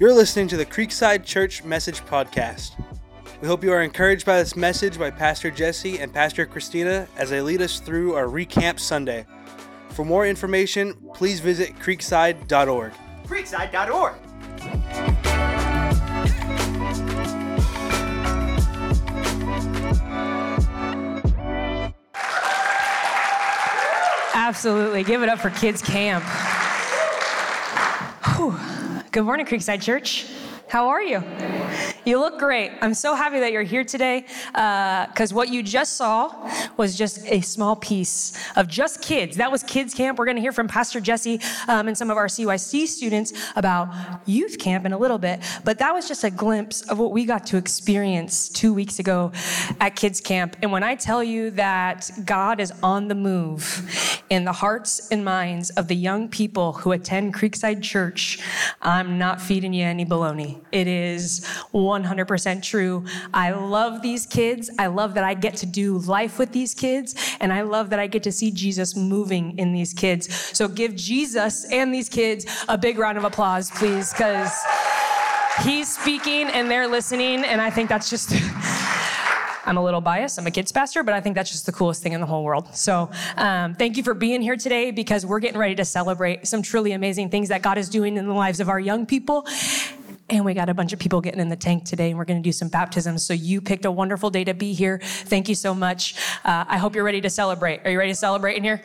You're listening to the Creekside Church Message Podcast. We hope you are encouraged by this message by Pastor Jesse and Pastor Christina as they lead us through our Recamp Sunday. For more information, please visit creekside.org. Creekside.org. Absolutely. Give it up for Kids Camp. Whew. Good morning, Creekside Church. How are you? You look great. I'm so happy that you're here today because uh, what you just saw was just a small piece of just kids. That was Kids Camp. We're going to hear from Pastor Jesse um, and some of our CYC students about youth camp in a little bit. But that was just a glimpse of what we got to experience two weeks ago at Kids Camp. And when I tell you that God is on the move in the hearts and minds of the young people who attend Creekside Church, I'm not feeding you any baloney. It is 100% true. I love these kids. I love that I get to do life with these kids. And I love that I get to see Jesus moving in these kids. So give Jesus and these kids a big round of applause, please, because he's speaking and they're listening. And I think that's just. I'm a little biased. I'm a kids pastor, but I think that's just the coolest thing in the whole world. So, um, thank you for being here today because we're getting ready to celebrate some truly amazing things that God is doing in the lives of our young people. And we got a bunch of people getting in the tank today, and we're going to do some baptisms. So you picked a wonderful day to be here. Thank you so much. Uh, I hope you're ready to celebrate. Are you ready to celebrate in here?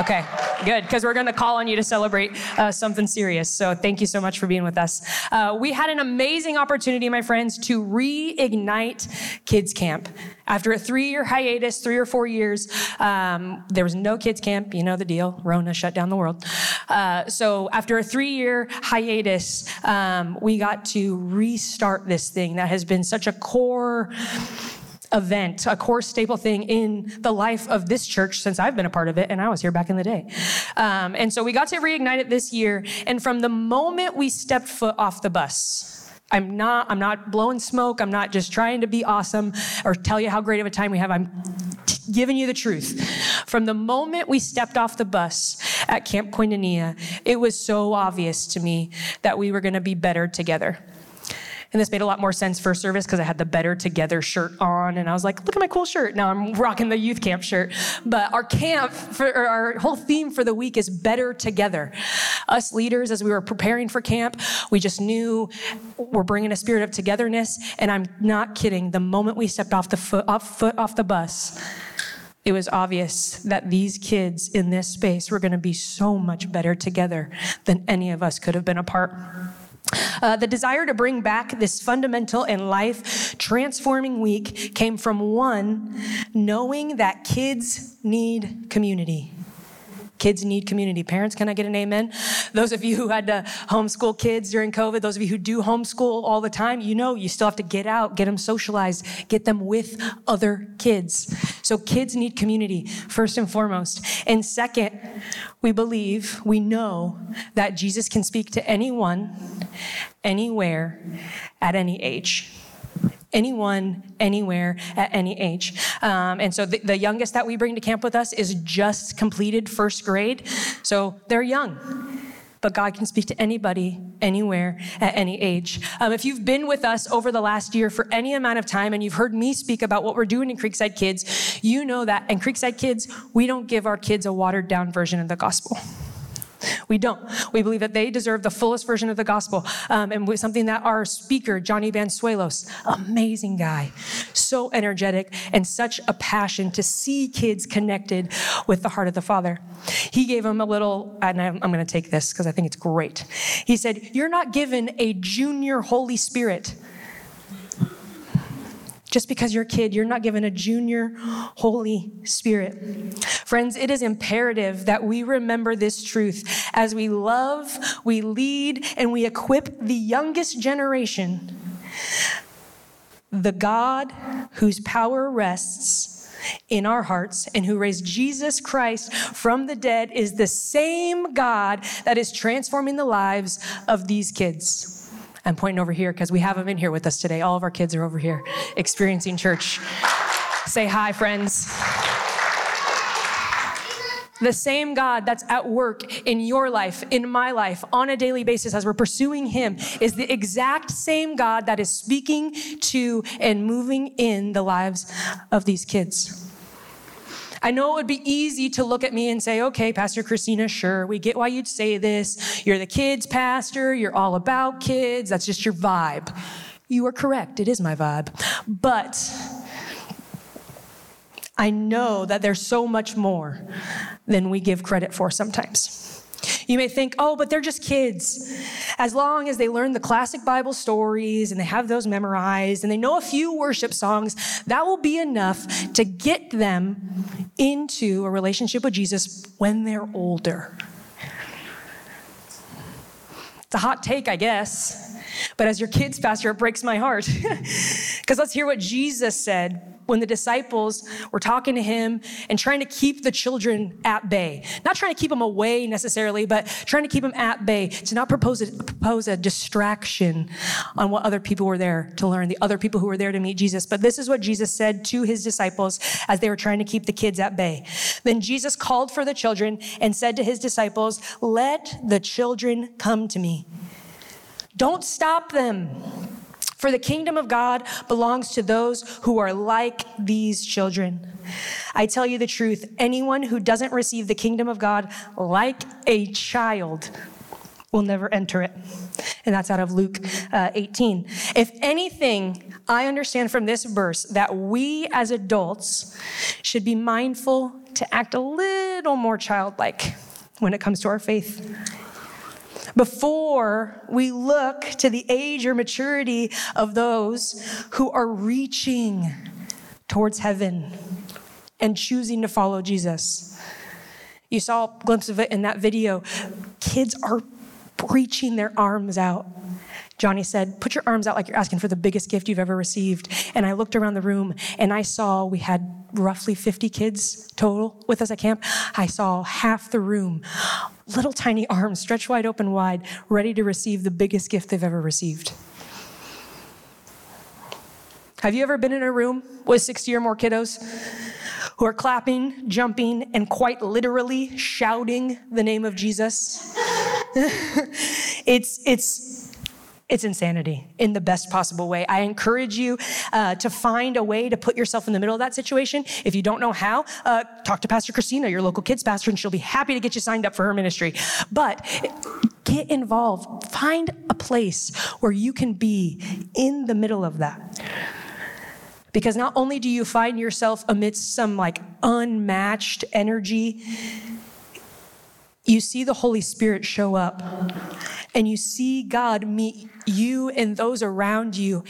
Okay, good, because we're going to call on you to celebrate uh, something serious. So thank you so much for being with us. Uh, we had an amazing opportunity, my friends, to reignite Kids Camp. After a three year hiatus, three or four years, um, there was no kids camp. You know the deal. Rona shut down the world. Uh, so after a three year hiatus, um, we got to restart this thing that has been such a core event, a core staple thing in the life of this church since I've been a part of it, and I was here back in the day. Um, and so we got to reignite it this year, and from the moment we stepped foot off the bus, I'm not, I'm not blowing smoke. I'm not just trying to be awesome or tell you how great of a time we have. I'm giving you the truth. From the moment we stepped off the bus at Camp Koinonia, it was so obvious to me that we were going to be better together. And this made a lot more sense for service because I had the Better Together shirt on. And I was like, look at my cool shirt. Now I'm rocking the youth camp shirt. But our camp, for, our whole theme for the week is Better Together. Us leaders, as we were preparing for camp, we just knew we're bringing a spirit of togetherness. And I'm not kidding. The moment we stepped off the foot off, foot off the bus, it was obvious that these kids in this space were going to be so much better together than any of us could have been apart. Uh, the desire to bring back this fundamental and life transforming week came from one, knowing that kids need community. Kids need community. Parents, can I get an amen? Those of you who had to homeschool kids during COVID, those of you who do homeschool all the time, you know you still have to get out, get them socialized, get them with other kids. So kids need community, first and foremost. And second, we believe, we know that Jesus can speak to anyone, anywhere, at any age anyone, anywhere, at any age. Um, and so the, the, youngest that we bring to camp with us is just completed first grade. So they're young. But God can speak to anybody, anywhere, at any age. Um, if you've been with us over the last year for any amount of time and you've heard me speak about what we're doing in Creekside Kids, you know that in Creekside Kids, we don't give our kids a watered down version of the gospel. We don't. We believe that they deserve the fullest version of the gospel. Um, and something that our speaker, Johnny Bansuelos, amazing guy, so energetic and such a passion to see kids connected with the heart of the Father. He gave them a little, and I'm going to take this because I think it's great. He said, You're not given a junior Holy Spirit. Just because you're a kid, you're not given a junior Holy Spirit. Friends, it is imperative that we remember this truth as we love, we lead, and we equip the youngest generation. The God whose power rests in our hearts and who raised Jesus Christ from the dead is the same God that is transforming the lives of these kids. I'm pointing over here because we have them in here with us today. All of our kids are over here experiencing church. Say hi, friends. The same God that's at work in your life, in my life, on a daily basis as we're pursuing Him is the exact same God that is speaking to and moving in the lives of these kids. I know it would be easy to look at me and say, okay, Pastor Christina, sure, we get why you'd say this. You're the kids' pastor, you're all about kids, that's just your vibe. You are correct, it is my vibe. But I know that there's so much more than we give credit for sometimes. You may think, oh, but they're just kids. As long as they learn the classic Bible stories and they have those memorized and they know a few worship songs, that will be enough to get them into a relationship with Jesus when they're older. It's a hot take, I guess. But as your kids pastor, it breaks my heart. Because let's hear what Jesus said when the disciples were talking to him and trying to keep the children at bay. Not trying to keep them away necessarily, but trying to keep them at bay, to not propose a, propose a distraction on what other people were there to learn, the other people who were there to meet Jesus. But this is what Jesus said to his disciples as they were trying to keep the kids at bay. Then Jesus called for the children and said to his disciples, Let the children come to me. Don't stop them. For the kingdom of God belongs to those who are like these children. I tell you the truth anyone who doesn't receive the kingdom of God like a child will never enter it. And that's out of Luke uh, 18. If anything, I understand from this verse that we as adults should be mindful to act a little more childlike when it comes to our faith before we look to the age or maturity of those who are reaching towards heaven and choosing to follow Jesus. You saw a glimpse of it in that video. Kids are reaching their arms out. Johnny said, Put your arms out like you're asking for the biggest gift you've ever received. And I looked around the room and I saw we had roughly 50 kids total with us at camp. I saw half the room little tiny arms stretched wide open wide, ready to receive the biggest gift they've ever received. Have you ever been in a room with 60 or more kiddos who are clapping, jumping, and quite literally shouting the name of Jesus? it's, it's, it's insanity in the best possible way. I encourage you uh, to find a way to put yourself in the middle of that situation. If you don't know how, uh, talk to Pastor Christina, your local kids pastor, and she'll be happy to get you signed up for her ministry. But get involved. Find a place where you can be in the middle of that. Because not only do you find yourself amidst some like unmatched energy, you see the Holy Spirit show up and you see God meet you and those around you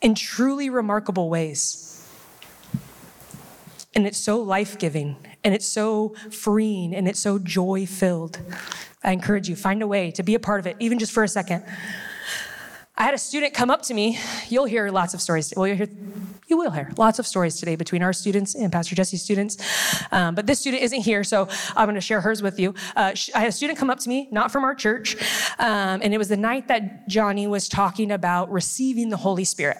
in truly remarkable ways. And it's so life giving and it's so freeing and it's so joy filled. I encourage you, find a way to be a part of it, even just for a second. I had a student come up to me. You'll hear lots of stories. Well, you'll hear, you will hear lots of stories today between our students and Pastor Jesse's students. Um, but this student isn't here, so I'm going to share hers with you. Uh, I had a student come up to me, not from our church, um, and it was the night that Johnny was talking about receiving the Holy Spirit.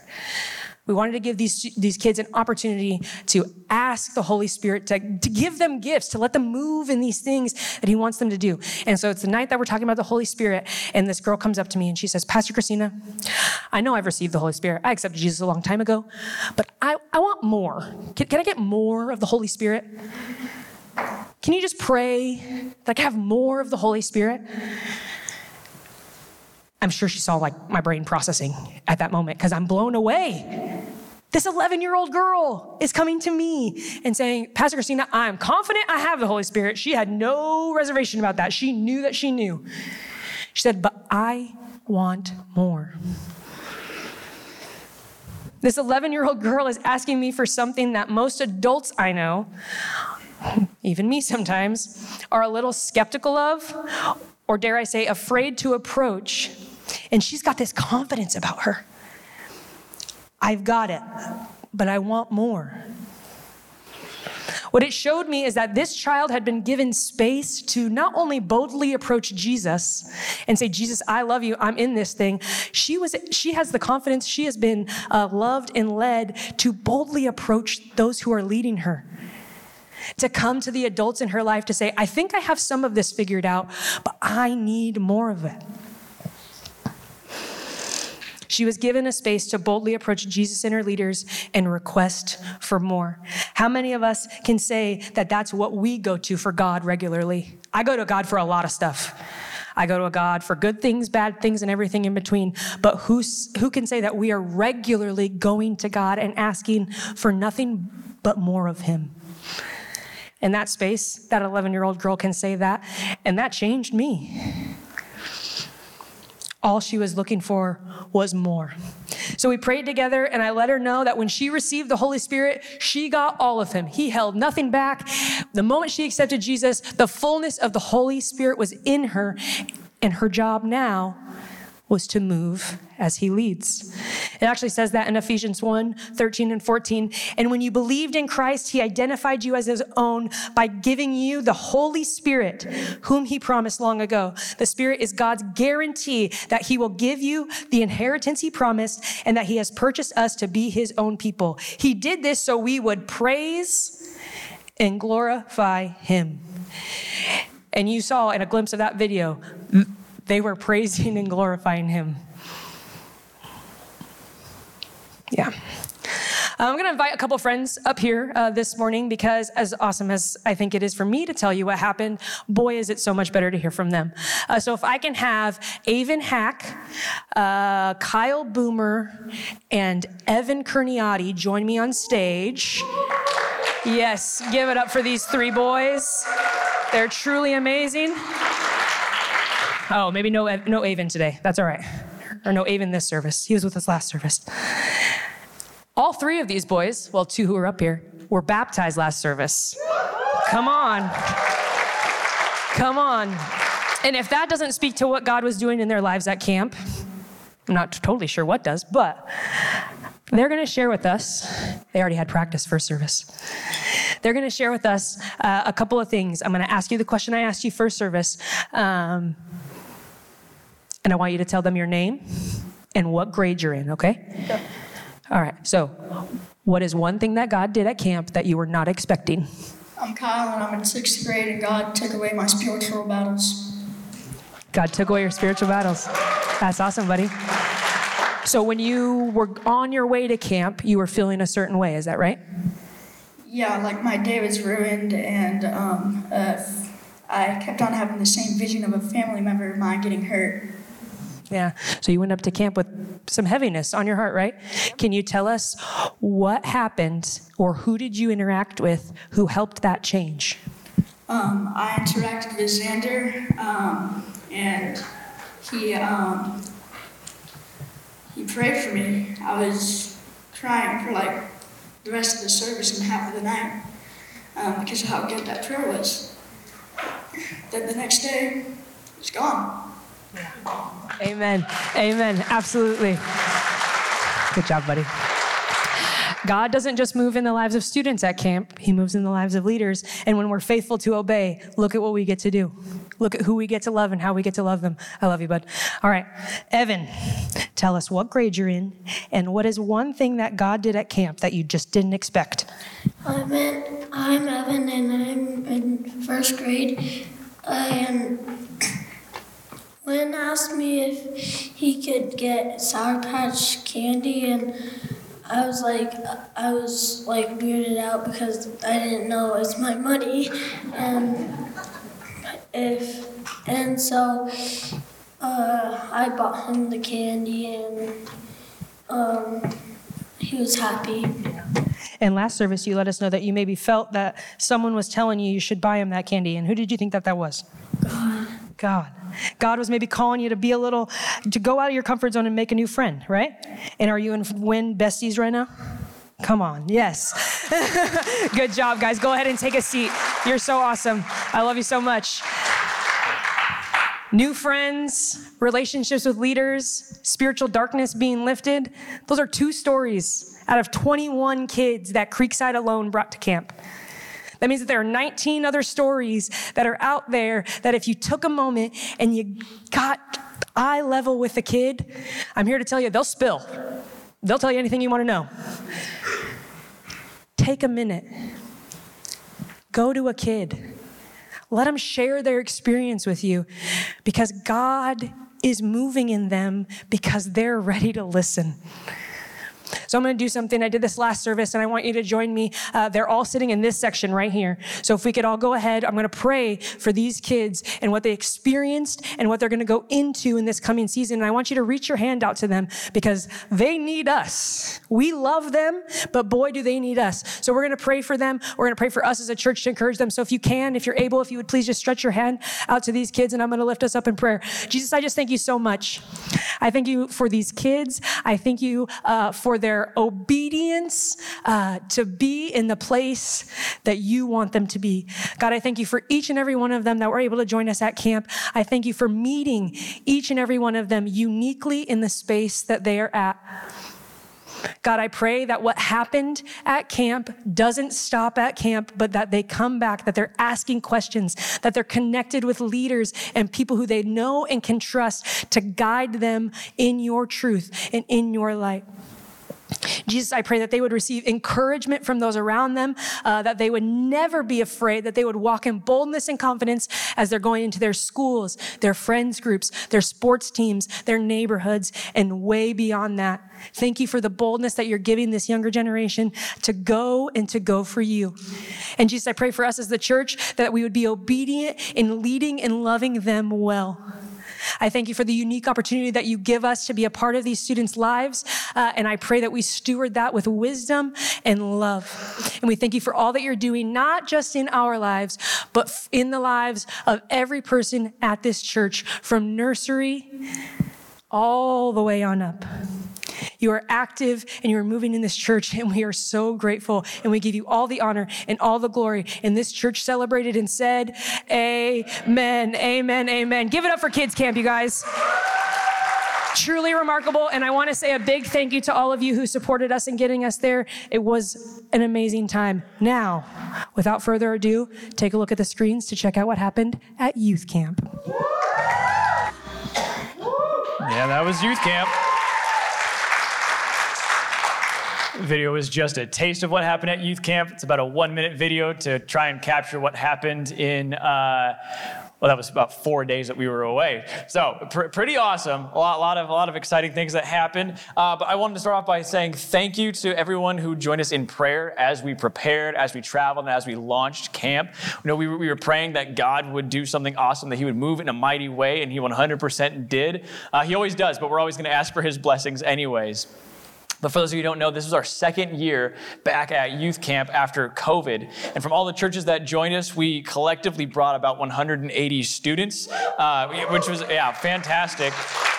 We wanted to give these, these kids an opportunity to ask the Holy Spirit to, to give them gifts, to let them move in these things that He wants them to do. And so it's the night that we're talking about the Holy Spirit, and this girl comes up to me and she says, Pastor Christina, I know I've received the Holy Spirit. I accepted Jesus a long time ago, but I, I want more. Can, can I get more of the Holy Spirit? Can you just pray that I have more of the Holy Spirit? I'm sure she saw like my brain processing at that moment because I'm blown away. This 11 year old girl is coming to me and saying, Pastor Christina, I'm confident I have the Holy Spirit. She had no reservation about that. She knew that she knew. She said, But I want more. This 11 year old girl is asking me for something that most adults I know, even me sometimes, are a little skeptical of, or dare I say, afraid to approach and she's got this confidence about her. I've got it, but I want more. What it showed me is that this child had been given space to not only boldly approach Jesus and say, Jesus, I love you, I'm in this thing. She, was, she has the confidence, she has been uh, loved and led to boldly approach those who are leading her. To come to the adults in her life to say, I think I have some of this figured out, but I need more of it. She was given a space to boldly approach Jesus and her leaders and request for more. How many of us can say that that's what we go to for God regularly? I go to God for a lot of stuff. I go to God for good things, bad things, and everything in between. But who's, who can say that we are regularly going to God and asking for nothing but more of Him? In that space, that 11 year old girl can say that, and that changed me. All she was looking for was more. So we prayed together, and I let her know that when she received the Holy Spirit, she got all of Him. He held nothing back. The moment she accepted Jesus, the fullness of the Holy Spirit was in her, and her job now was to move as he leads. It actually says that in Ephesians 1 13 and 14. And when you believed in Christ, he identified you as his own by giving you the Holy Spirit, whom he promised long ago. The Spirit is God's guarantee that he will give you the inheritance he promised and that he has purchased us to be his own people. He did this so we would praise and glorify him. And you saw in a glimpse of that video, they were praising and glorifying him. Yeah. I'm going to invite a couple friends up here uh, this morning because, as awesome as I think it is for me to tell you what happened, boy, is it so much better to hear from them. Uh, so, if I can have Avon Hack, uh, Kyle Boomer, and Evan Kerniati join me on stage. Yes, give it up for these three boys. They're truly amazing. Oh, maybe no, no Avon today. That's all right. Or no Avon this service. He was with us last service. All three of these boys, well, two who are up here, were baptized last service. Come on. Come on. And if that doesn't speak to what God was doing in their lives at camp, I'm not totally sure what does, but they're going to share with us. They already had practice first service. They're going to share with us uh, a couple of things. I'm going to ask you the question I asked you first service. Um, and I want you to tell them your name and what grade you're in, okay? All right, so what is one thing that God did at camp that you were not expecting? I'm Kyle and I'm in sixth grade, and God took away my spiritual battles. God took away your spiritual battles. That's awesome, buddy. So when you were on your way to camp, you were feeling a certain way, is that right? Yeah, like my day was ruined, and um, uh, I kept on having the same vision of a family member of mine getting hurt. Yeah. So you went up to camp with some heaviness on your heart, right? Can you tell us what happened or who did you interact with who helped that change? Um, I interacted with Xander, um, and he um, he prayed for me. I was crying for like the rest of the service and half of the night um, because of how good that prayer was. Then the next day, it's gone. Amen. Amen. Absolutely. Good job, buddy. God doesn't just move in the lives of students at camp, He moves in the lives of leaders. And when we're faithful to obey, look at what we get to do. Look at who we get to love and how we get to love them. I love you, bud. All right. Evan, tell us what grade you're in and what is one thing that God did at camp that you just didn't expect? I'm, in, I'm Evan and I'm in first grade. And Lynn asked me if he could get Sour Patch candy, and I was like, I was like weirded out because I didn't know it was my money, and if and so uh, I bought him the candy, and um, he was happy. And last service, you let us know that you maybe felt that someone was telling you you should buy him that candy. And who did you think that that was? God. God. God was maybe calling you to be a little, to go out of your comfort zone and make a new friend, right? And are you in win besties right now? Come on, yes. Good job, guys. Go ahead and take a seat. You're so awesome. I love you so much. New friends, relationships with leaders, spiritual darkness being lifted. Those are two stories out of 21 kids that Creekside alone brought to camp. That means that there are 19 other stories that are out there that if you took a moment and you got eye level with a kid, I'm here to tell you they'll spill. They'll tell you anything you want to know. Take a minute. Go to a kid. Let them share their experience with you because God is moving in them because they're ready to listen. So I'm going to do something. I did this last service, and I want you to join me. Uh, they're all sitting in this section right here. So if we could all go ahead, I'm going to pray for these kids and what they experienced and what they're going to go into in this coming season. And I want you to reach your hand out to them because they need us. We love them, but boy, do they need us. So we're going to pray for them. We're going to pray for us as a church to encourage them. So if you can, if you're able, if you would please just stretch your hand out to these kids, and I'm going to lift us up in prayer. Jesus, I just thank you so much. I thank you for these kids. I thank you uh, for their obedience uh, to be in the place that you want them to be. God, I thank you for each and every one of them that were able to join us at camp. I thank you for meeting each and every one of them uniquely in the space that they are at. God, I pray that what happened at camp doesn't stop at camp, but that they come back, that they're asking questions, that they're connected with leaders and people who they know and can trust to guide them in your truth and in your light. Jesus, I pray that they would receive encouragement from those around them, uh, that they would never be afraid, that they would walk in boldness and confidence as they're going into their schools, their friends groups, their sports teams, their neighborhoods, and way beyond that. Thank you for the boldness that you're giving this younger generation to go and to go for you. And Jesus, I pray for us as the church that we would be obedient in leading and loving them well. I thank you for the unique opportunity that you give us to be a part of these students' lives. Uh, and I pray that we steward that with wisdom and love. And we thank you for all that you're doing, not just in our lives, but in the lives of every person at this church, from nursery all the way on up. You are active and you are moving in this church, and we are so grateful. And we give you all the honor and all the glory. And this church celebrated and said, Amen, amen, amen. Give it up for Kids Camp, you guys. Truly remarkable. And I want to say a big thank you to all of you who supported us in getting us there. It was an amazing time. Now, without further ado, take a look at the screens to check out what happened at youth camp. Yeah, that was youth camp. Video is just a taste of what happened at youth camp. It's about a one minute video to try and capture what happened in, uh, well, that was about four days that we were away. So pr- pretty awesome. A lot, lot, of, a lot of exciting things that happened. Uh, but I wanted to start off by saying thank you to everyone who joined us in prayer as we prepared, as we traveled, and as we launched camp. You know, we, we were praying that God would do something awesome, that He would move in a mighty way, and He 100% did. Uh, he always does, but we're always going to ask for His blessings anyways. But for those of you who don't know, this was our second year back at youth camp after COVID. And from all the churches that joined us, we collectively brought about 180 students, uh, which was, yeah, fantastic.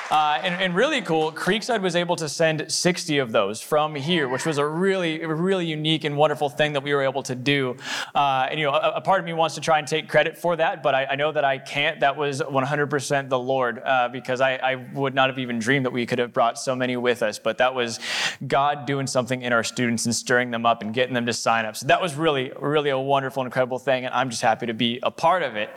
Uh, and, and, really cool, Creekside was able to send 60 of those from here, which was a really, really unique and wonderful thing that we were able to do. Uh, and you know, a, a, part of me wants to try and take credit for that, but I, I know that I can't. That was 100% the Lord, uh, because I, I, would not have even dreamed that we could have brought so many with us. But that was God doing something in our students and stirring them up and getting them to sign up. So that was really, really a wonderful, incredible thing, and I'm just happy to be a part of it.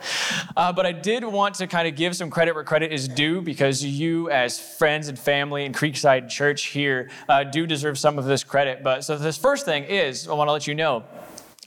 Uh, but I did want to kind of give some credit where credit is due, because you as friends and family in Creekside Church here, uh, do deserve some of this credit. But so this first thing is, I want to let you know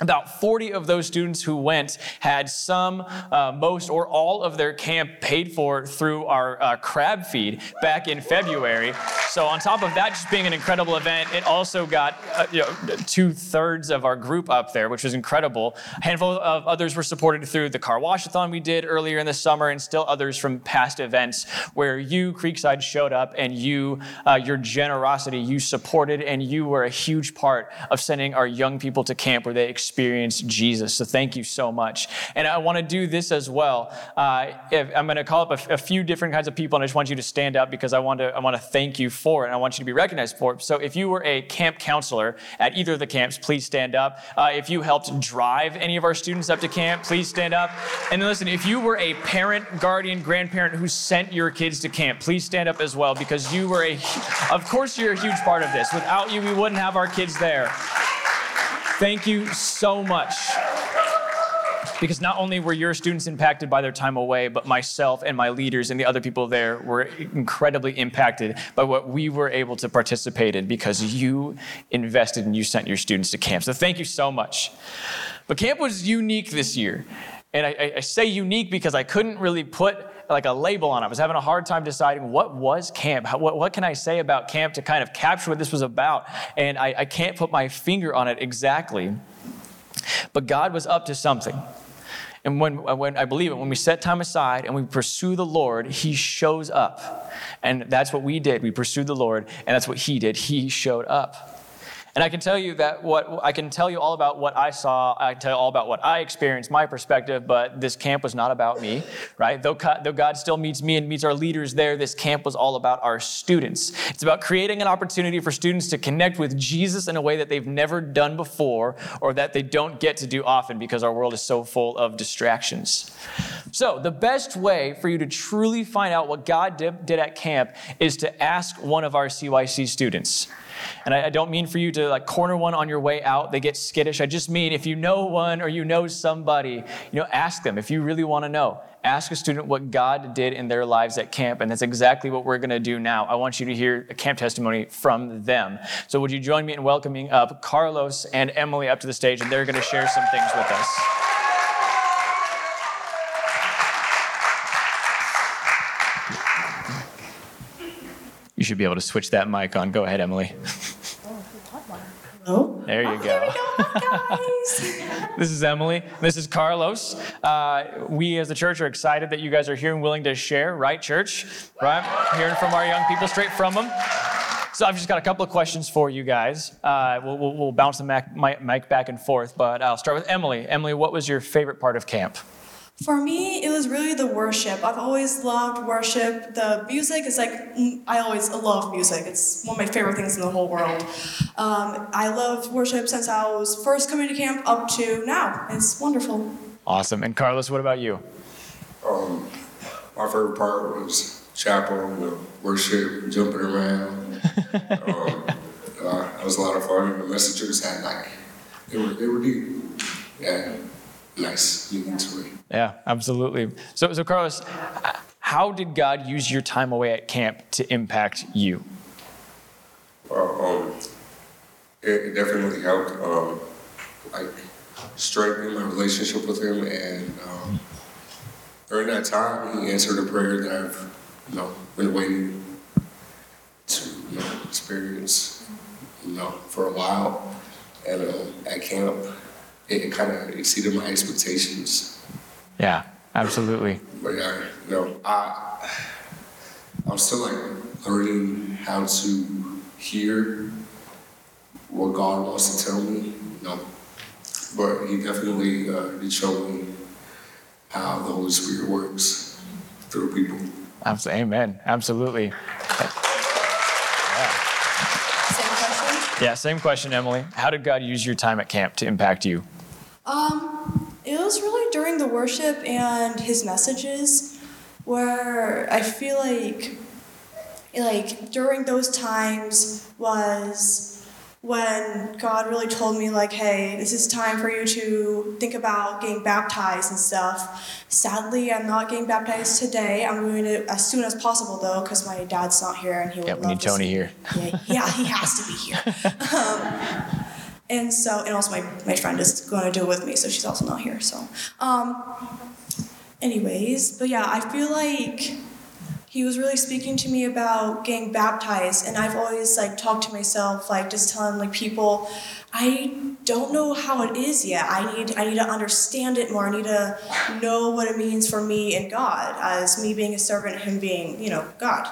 about 40 of those students who went had some, uh, most, or all of their camp paid for through our uh, crab feed back in February. So, on top of that just being an incredible event, it also got uh, you know, two thirds of our group up there, which was incredible. A handful of others were supported through the car washathon we did earlier in the summer, and still others from past events where you, Creekside, showed up and you, uh, your generosity, you supported, and you were a huge part of sending our young people to camp where they experience Jesus. So thank you so much. And I want to do this as well. Uh, I'm going to call up a, few different kinds of people, and I just want you to stand up because I want to I want to thank you for it, and I want you to be recognized for it. So if you were a camp counselor at either of the camps, please stand up. Uh, if you helped drive any of our students up to camp, please stand up. And listen, if you were a parent, guardian, grandparent who sent your kids to camp, please stand up as well because you were a, of course, you're a huge part of this. Without you, we wouldn't have our kids there. Thank you so much. because not only were your students impacted by their time away, but myself and my leaders and the other people there were incredibly impacted by what we were able to participate in because you invested and you sent your students to camp. So thank you so much. But camp was unique this year. And I, I, say unique because I couldn't really put like a label on it. I was having a hard time deciding what was camp. What, what, can I say about camp to kind of capture what this was about? And I, I can't put my finger on it exactly. But God was up to something. And when, uh, when I believe it, when we set time aside and we pursue the Lord, He shows up. And that's what we did. We pursued the Lord, and that's what He did. He showed up. And I can tell you that what I can tell you all about what I saw, I can tell you all about what I experienced, my perspective, but this camp was not about me, right? Though, though God still meets me and meets our leaders there, this camp was all about our students. It's about creating an opportunity for students to connect with Jesus in a way that they've never done before or that they don't get to do often because our world is so full of distractions. So, the best way for you to truly find out what God did, did at camp is to ask one of our CYC students. And I, I don't mean for you to like corner one on your way out. They get skittish. I just mean if you know one or you know somebody, you know, ask them if you really want to know. Ask a student what God did in their lives at camp, and that's exactly what we're going to do now. I want you to hear a camp testimony from them. So, would you join me in welcoming up Carlos and Emily up to the stage, and they're going to share some things with us. You should be able to switch that mic on. Go ahead, Emily. Hello? There you oh, go. There we go. guys. this is Emily. This is Carlos. Uh, we as a church are excited that you guys are here and willing to share, right, church? Right? Hearing from our young people straight from them. So I've just got a couple of questions for you guys. Uh, we'll, we'll, we'll, bounce the mic back and forth, but I'll start with Emily. Emily, what was your favorite part of camp? For me, it was really the worship. I've always loved worship. The music is like, I always love music. It's one of my favorite things in the whole world. Um, I loved worship since I was first coming to camp up to now. It's wonderful. Awesome. And Carlos, what about you? Um, my favorite part was chapel, the worship, jumping around. um, uh, it was a lot of fun. The messengers had like, they were, they were deep. Yeah nice to it. Yeah, absolutely. So, so Carlos, how did God use your time away at camp to impact you? Well, um, it, it, definitely helped, um, like, strengthen my relationship with Him, and um, during that time, He answered a prayer that I've, you know, been waiting to, you know, experience, you know, for a while, and uh, at camp it kind of exceeded my expectations. Yeah, absolutely. But yeah, you know, I I'm still like learning how to hear what God wants to tell me. You know, but He definitely uh, did show me how the Holy Spirit works through people. Absolutely. Amen. Absolutely. Yeah, same question, Emily. How did God use your time at camp to impact you? Um, it was really during the worship and his messages where I feel like like during those times was when God really told me like, hey, this is time for you to think about getting baptized and stuff. Sadly, I'm not getting baptized today. I'm doing it as soon as possible though, because my dad's not here and he would yeah, we need Tony here. Yeah, yeah, he has to be here. Um, and so, and also my, my friend is going to do it with me, so she's also not here. So, um, anyways, but yeah, I feel like he was really speaking to me about getting baptized, and I've always like talked to myself, like just telling like people, I don't know how it is yet. I need I need to understand it more. I need to know what it means for me and God, as me being a servant, him being you know God.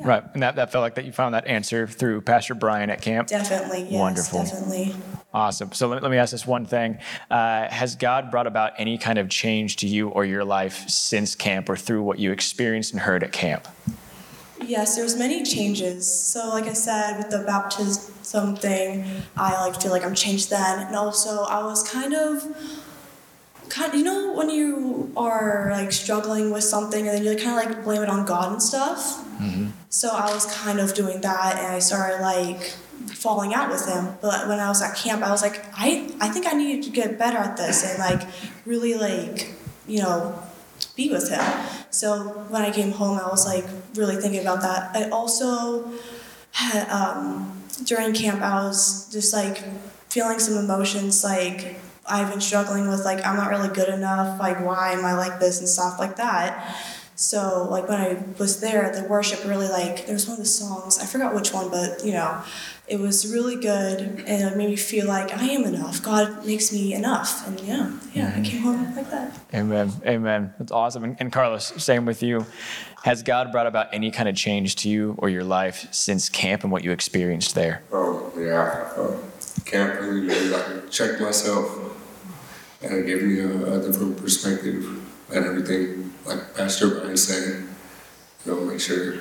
Yeah. Right, and that, that felt like that you found that answer through Pastor Brian at camp. Definitely, yes, Wonderful. Definitely. Awesome. So let, let me ask this one thing: uh, Has God brought about any kind of change to you or your life since camp, or through what you experienced and heard at camp? Yes, there's many changes. So, like I said, with the baptism thing, I like feel like I'm changed then, and also I was kind of kind you know when you are like struggling with something and then you kind of like blame it on God and stuff. Mm-hmm. So I was kind of doing that, and I started like falling out with him. But when I was at camp, I was like, I, I think I needed to get better at this and like really like, you know, be with him. So when I came home, I was like really thinking about that. I also had, um, during camp, I was just like feeling some emotions like I've been struggling with like I'm not really good enough, like why am I like this and stuff like that. So like when I was there, the worship really like there was one of the songs I forgot which one, but you know, it was really good and it made me feel like I am enough. God makes me enough, and yeah, yeah, I came home like that. Amen. Amen. That's awesome. And, and Carlos, same with you. Has God brought about any kind of change to you or your life since camp and what you experienced there? Oh yeah, uh, camp really made like check myself and it gave me a, a different perspective and everything. Like Pastor Brian said, you know, make sure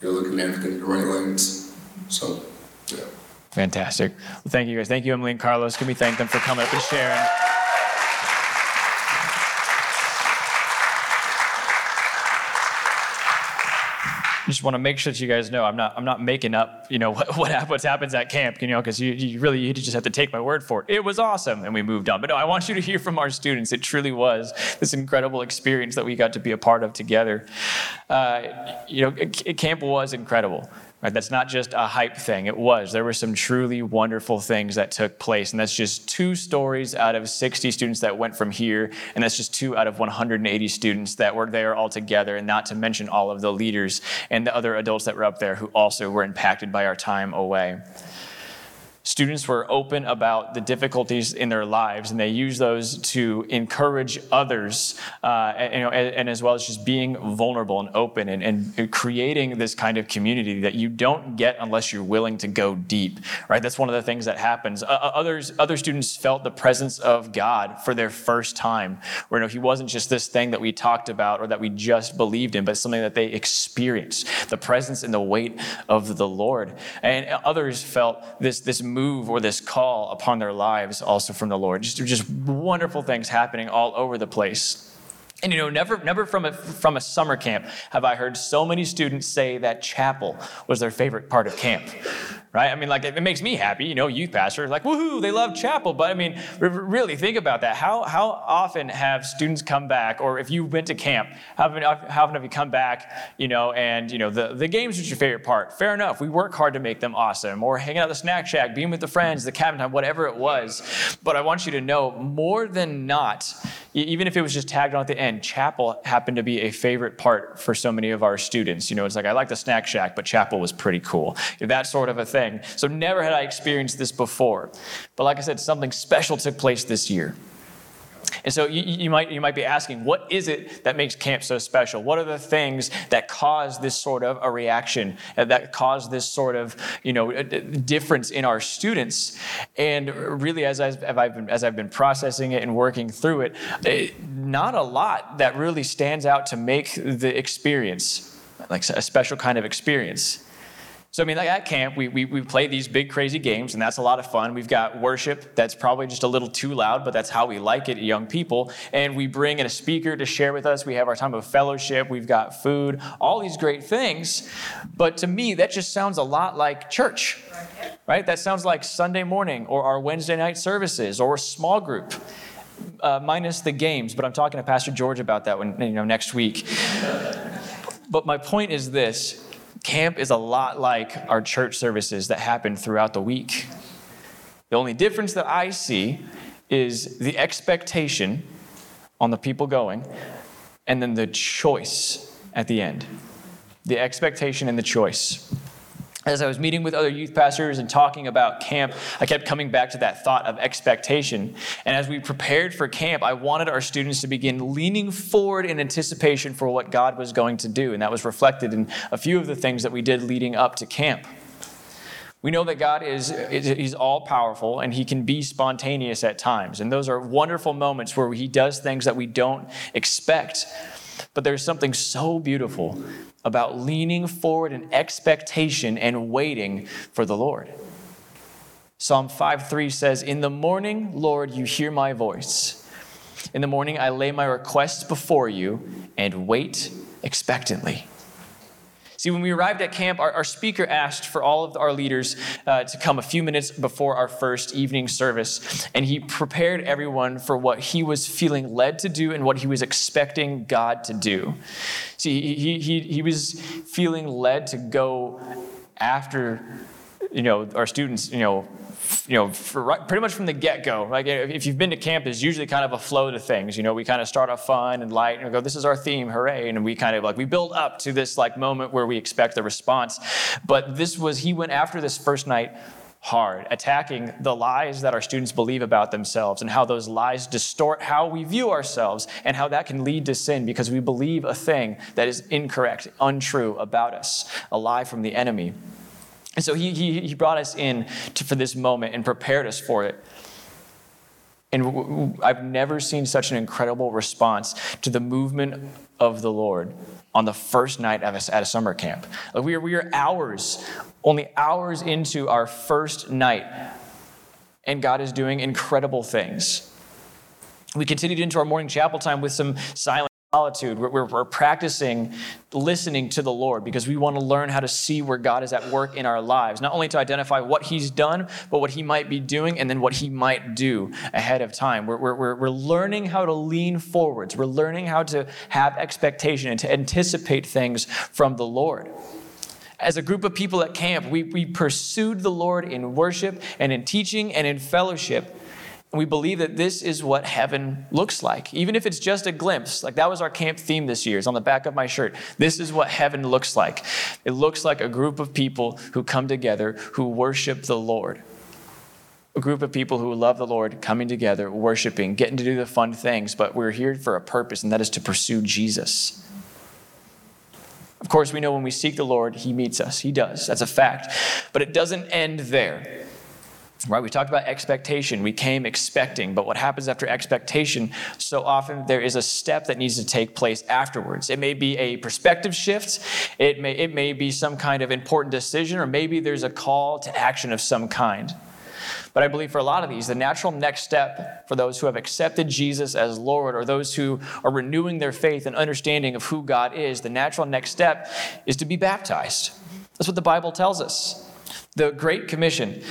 you're looking at everything in the right lens. So, yeah. Fantastic. Well, thank you guys. Thank you, Emily and Carlos. Can we thank them for coming up and sharing? Just want to make sure that you guys know I'm not I'm not making up you know what what, what happens at camp you know because you, you really you just have to take my word for it. It was awesome and we moved on. But no, I want you to hear from our students. It truly was this incredible experience that we got to be a part of together. Uh, you know, camp was incredible. Right? That's not just a hype thing. It was. There were some truly wonderful things that took place. And that's just two stories out of 60 students that went from here. And that's just two out of 180 students that were there all together. And not to mention all of the leaders and the other adults that were up there who also were impacted by our time away students were open about the difficulties in their lives and they used those to encourage others uh, and, you know, and, and, as well as just being vulnerable and open and, and, creating this kind of community that you don't get unless you're willing to go deep right? That's one of the things that happens. Uh, others other students felt the presence of god for their first time where you know, he wasn't just this thing that we talked about or that we just believed in but something that they experienced the presence and the weight of the lord. And others felt this this move or this call upon their lives also from the Lord. Just, just wonderful things happening all over the place. And you know, never, never from a, from a summer camp have I heard so many students say that chapel was their favorite part of camp right? I mean, like it makes me happy, you know, youth pastor, like woohoo, they love chapel. But I mean, really think about that. How how often have students come back, or if you went to camp, how often, how often have you come back, you know, and you know the the games was your favorite part? Fair enough. We work hard to make them awesome, or hanging out the snack shack, being with the friends, the cabin time, whatever it was. But I want you to know, more than not, even if it was just tagged on at the end, chapel happened to be a favorite part for so many of our students. You know, it's like I like the snack shack, but chapel was pretty cool. That sort of a thing thing. So never had I experienced this before. But like I said, something special took place this year. And so you, you, might, you might be asking, what is it that makes camp so special? What are the things that cause this sort of a reaction, uh, that cause this sort of you know, difference in our students? And really, as I've, been, as I've been processing it and working through it, it, uh, not a lot that really stands out to make the experience, like a special kind of experience. So, I mean, like at camp, we, we, we play these big, crazy games, and that's a lot of fun. We've got worship that's probably just a little too loud, but that's how we like it, young people. And we bring in a speaker to share with us. We have our time of fellowship. We've got food, all these great things. But to me, that just sounds a lot like church, right? That sounds like Sunday morning or our Wednesday night services or a small group. Uh, minus the games, but I'm talking to Pastor George about that when, you know, next week. but my point is this camp is a lot like our church services that happen throughout the week. The only difference that I see is the expectation on the people going and then the choice at the end. The expectation and the choice as I was meeting with other youth pastors and talking about camp, I kept coming back to that thought of expectation. And as we prepared for camp, I wanted our students to begin leaning forward in anticipation for what God was going to do. And that was reflected in a few of the things that we did leading up to camp. We know that God is he's all powerful and he can be spontaneous at times. And those are wonderful moments where he does things that we don't expect. But there's something so beautiful about leaning forward in expectation and waiting for the Lord. Psalm 5:3 says, "In the morning, Lord, you hear my voice. In the morning I lay my requests before you and wait expectantly." See, when we arrived at camp, our, our speaker asked for all of our leaders uh, to come a few minutes before our first evening service, and he prepared everyone for what he was feeling led to do and what he was expecting God to do. See, he, he, he was feeling led to go after you know our students you know you know, right, pretty much from the get-go. Like if you've been to camp, there's usually kind of a flow to things. You know, we kind of start off fun and light, and we go, "This is our theme, hooray!" And we kind of like we build up to this like moment where we expect the response. But this was he went after this first night hard, attacking the lies that our students believe about themselves and how those lies distort how we view ourselves and how that can lead to sin because we believe a thing that is incorrect, untrue about us, a lie from the enemy. And so he, he, he brought us in to, for this moment and prepared us for it. And w- w- I've never seen such an incredible response to the movement of the Lord on the first night of a, at a summer camp. Like we, are, we are hours, only hours into our first night, and God is doing incredible things. We continued into our morning chapel time with some silent solitude. We're, we're, practicing listening to the Lord because we want to learn how to see where God is at work in our lives, not only to identify what He's done, but what He might be doing and then what He might do ahead of time. We're, we're, we're learning how to lean forwards, we're learning how to have expectation and to anticipate things from the Lord. As a group of people at camp, we, we pursued the Lord in worship and in teaching and in fellowship. We believe that this is what heaven looks like, even if it's just a glimpse. Like that was our camp theme this year. It's on the back of my shirt. This is what heaven looks like. It looks like a group of people who come together who worship the Lord. A group of people who love the Lord coming together, worshiping, getting to do the fun things, but we're here for a purpose, and that is to pursue Jesus. Of course, we know when we seek the Lord, He meets us. He does. That's a fact. But it doesn't end there. Right? We talked about expectation. We came expecting, but what happens after expectation? So often there is a step that needs to take place afterwards. It may be a perspective shift, it may, it may be some kind of important decision, or maybe there's a call to action of some kind. But I believe for a lot of these, the natural next step for those who have accepted Jesus as Lord or those who are renewing their faith and understanding of who God is, the natural next step is to be baptized. That's what the Bible tells us. The Great Commission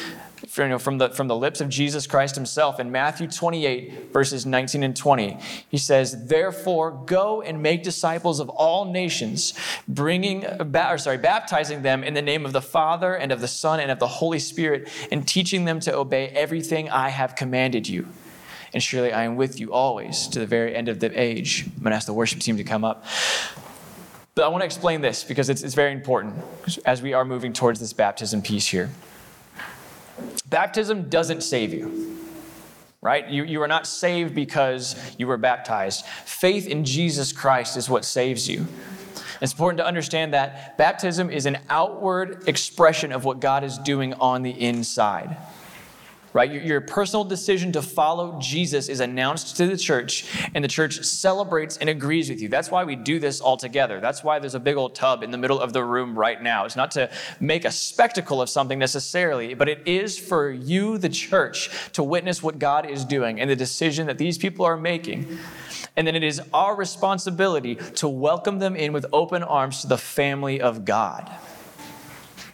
you know, from, the, from the lips of Jesus Christ himself in Matthew 28, verses 19 and 20. He says, Therefore, go and make disciples of all nations, bringing, or sorry, baptizing them in the name of the Father and of the Son and of the Holy Spirit, and teaching them to obey everything I have commanded you. And surely I am with you always to the very end of the age. I'm going to ask the worship team to come up. But I want to explain this because it's, it's very important as we are moving towards this baptism piece here. Baptism doesn't save you, right? You, you are not saved because you were baptized. Faith in Jesus Christ is what saves you. It's important to understand that baptism is an outward expression of what God is doing on the inside right? Your, your, personal decision to follow Jesus is announced to the church, and the church celebrates and agrees with you. That's why we do this all together. That's why there's a big old tub in the middle of the room right now. It's not to make a spectacle of something necessarily, but it is for you, the church, to witness what God is doing and the decision that these people are making. And then it is our responsibility to welcome them in with open arms to the family of God.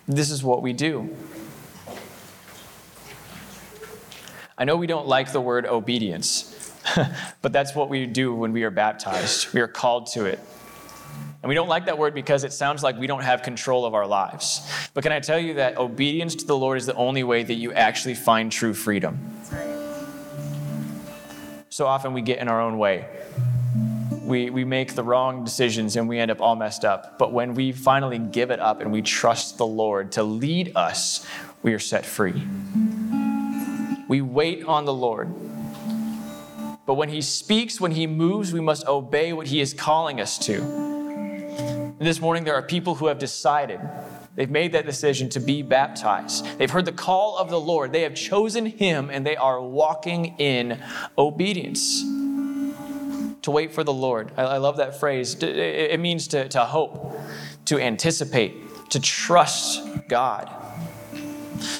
This is what we do. I know we don't like the word obedience, but that's what we do when we are baptized. We are called to it. And we don't like that word because it sounds like we don't have control of our lives. But can I tell you that obedience to the Lord is the only way that you actually find true freedom? So often we get in our own way. We, we make the wrong decisions and we end up all messed up. But when we finally give it up and we trust the Lord to lead us, we are set free. We wait on the Lord. But when He speaks, when He moves, we must obey what He is calling us to. And this morning, there are people who have decided, they've made that decision to be baptized. They've heard the call of the Lord, they have chosen Him, and they are walking in obedience. To wait for the Lord. I, I love that phrase. It means to, to hope, to anticipate, to trust God.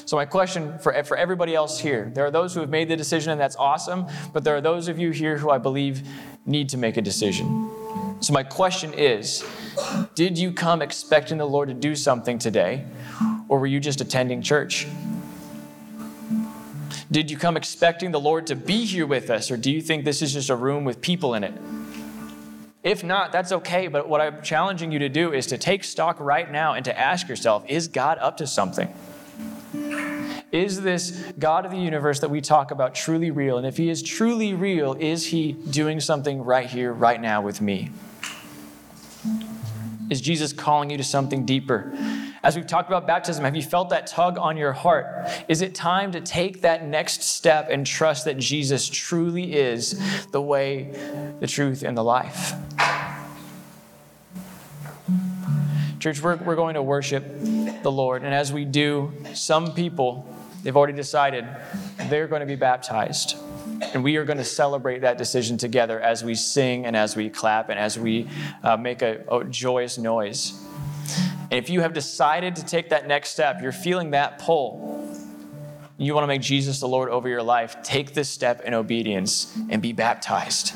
So, my question for, for everybody else here there are those who have made the decision, and that's awesome, but there are those of you here who I believe need to make a decision. So, my question is Did you come expecting the Lord to do something today, or were you just attending church? Did you come expecting the Lord to be here with us, or do you think this is just a room with people in it? If not, that's okay. But what I'm challenging you to do is to take stock right now and to ask yourself is God up to something? Is this God of the universe that we talk about truly real? And if He is truly real, is He doing something right here, right now with me? Is Jesus calling you to something deeper? As we've talked about baptism, have you felt that tug on your heart? Is it time to take that next step and trust that Jesus truly is the way, the truth, and the life? Church, we're, we're going to worship the Lord. And as we do, some people, they've already decided they're going to be baptized. And we are going to celebrate that decision together as we sing and as we clap and as we uh, make a, a joyous noise. And if you have decided to take that next step, you're feeling that pull, you want to make Jesus the Lord over your life, take this step in obedience and be baptized.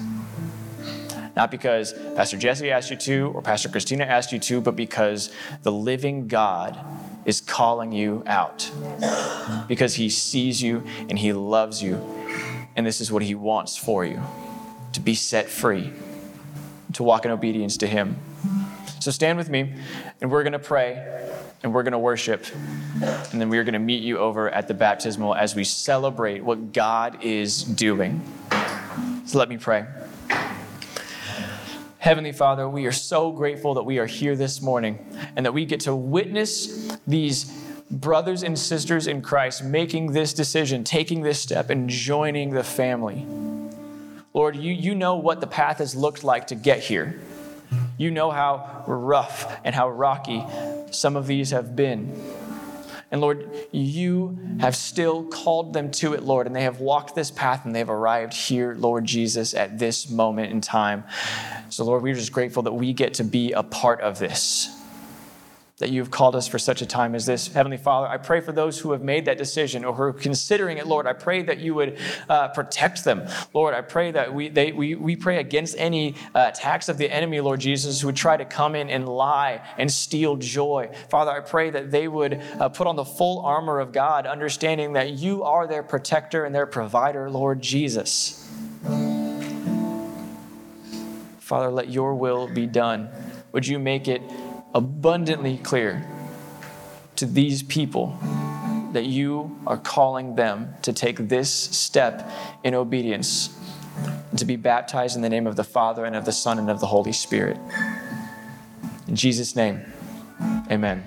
Not because Pastor Jesse asked you to or Pastor Christina asked you to, but because the living God is calling you out. Because he sees you and he loves you. And this is what he wants for you to be set free, to walk in obedience to him. So stand with me, and we're going to pray, and we're going to worship, and then we're going to meet you over at the baptismal as we celebrate what God is doing. So let me pray. Heavenly Father, we are so grateful that we are here this morning and that we get to witness these brothers and sisters in Christ making this decision, taking this step, and joining the family. Lord, you, you know what the path has looked like to get here. You know how rough and how rocky some of these have been. And Lord, you have still called them to it, Lord, and they have walked this path and they've arrived here, Lord Jesus, at this moment in time. So, Lord, we're just grateful that we get to be a part of this that you've called us for such a time as this. Heavenly Father, I pray for those who have made that decision or who are considering it, Lord. I pray that you would uh, protect them. Lord, I pray that we, they, we, we pray against any uh, attacks of the enemy, Lord Jesus, who would try to come in and lie and steal joy. Father, I pray that they would uh, put on the full armor of God, understanding that you are their protector and their provider, Lord Jesus. Father, let your will be done. Would you make it abundantly clear to these people that you are calling them to take this step in obedience and to be baptized in the name of the Father and of the Son and of the Holy Spirit. In Jesus' name, amen.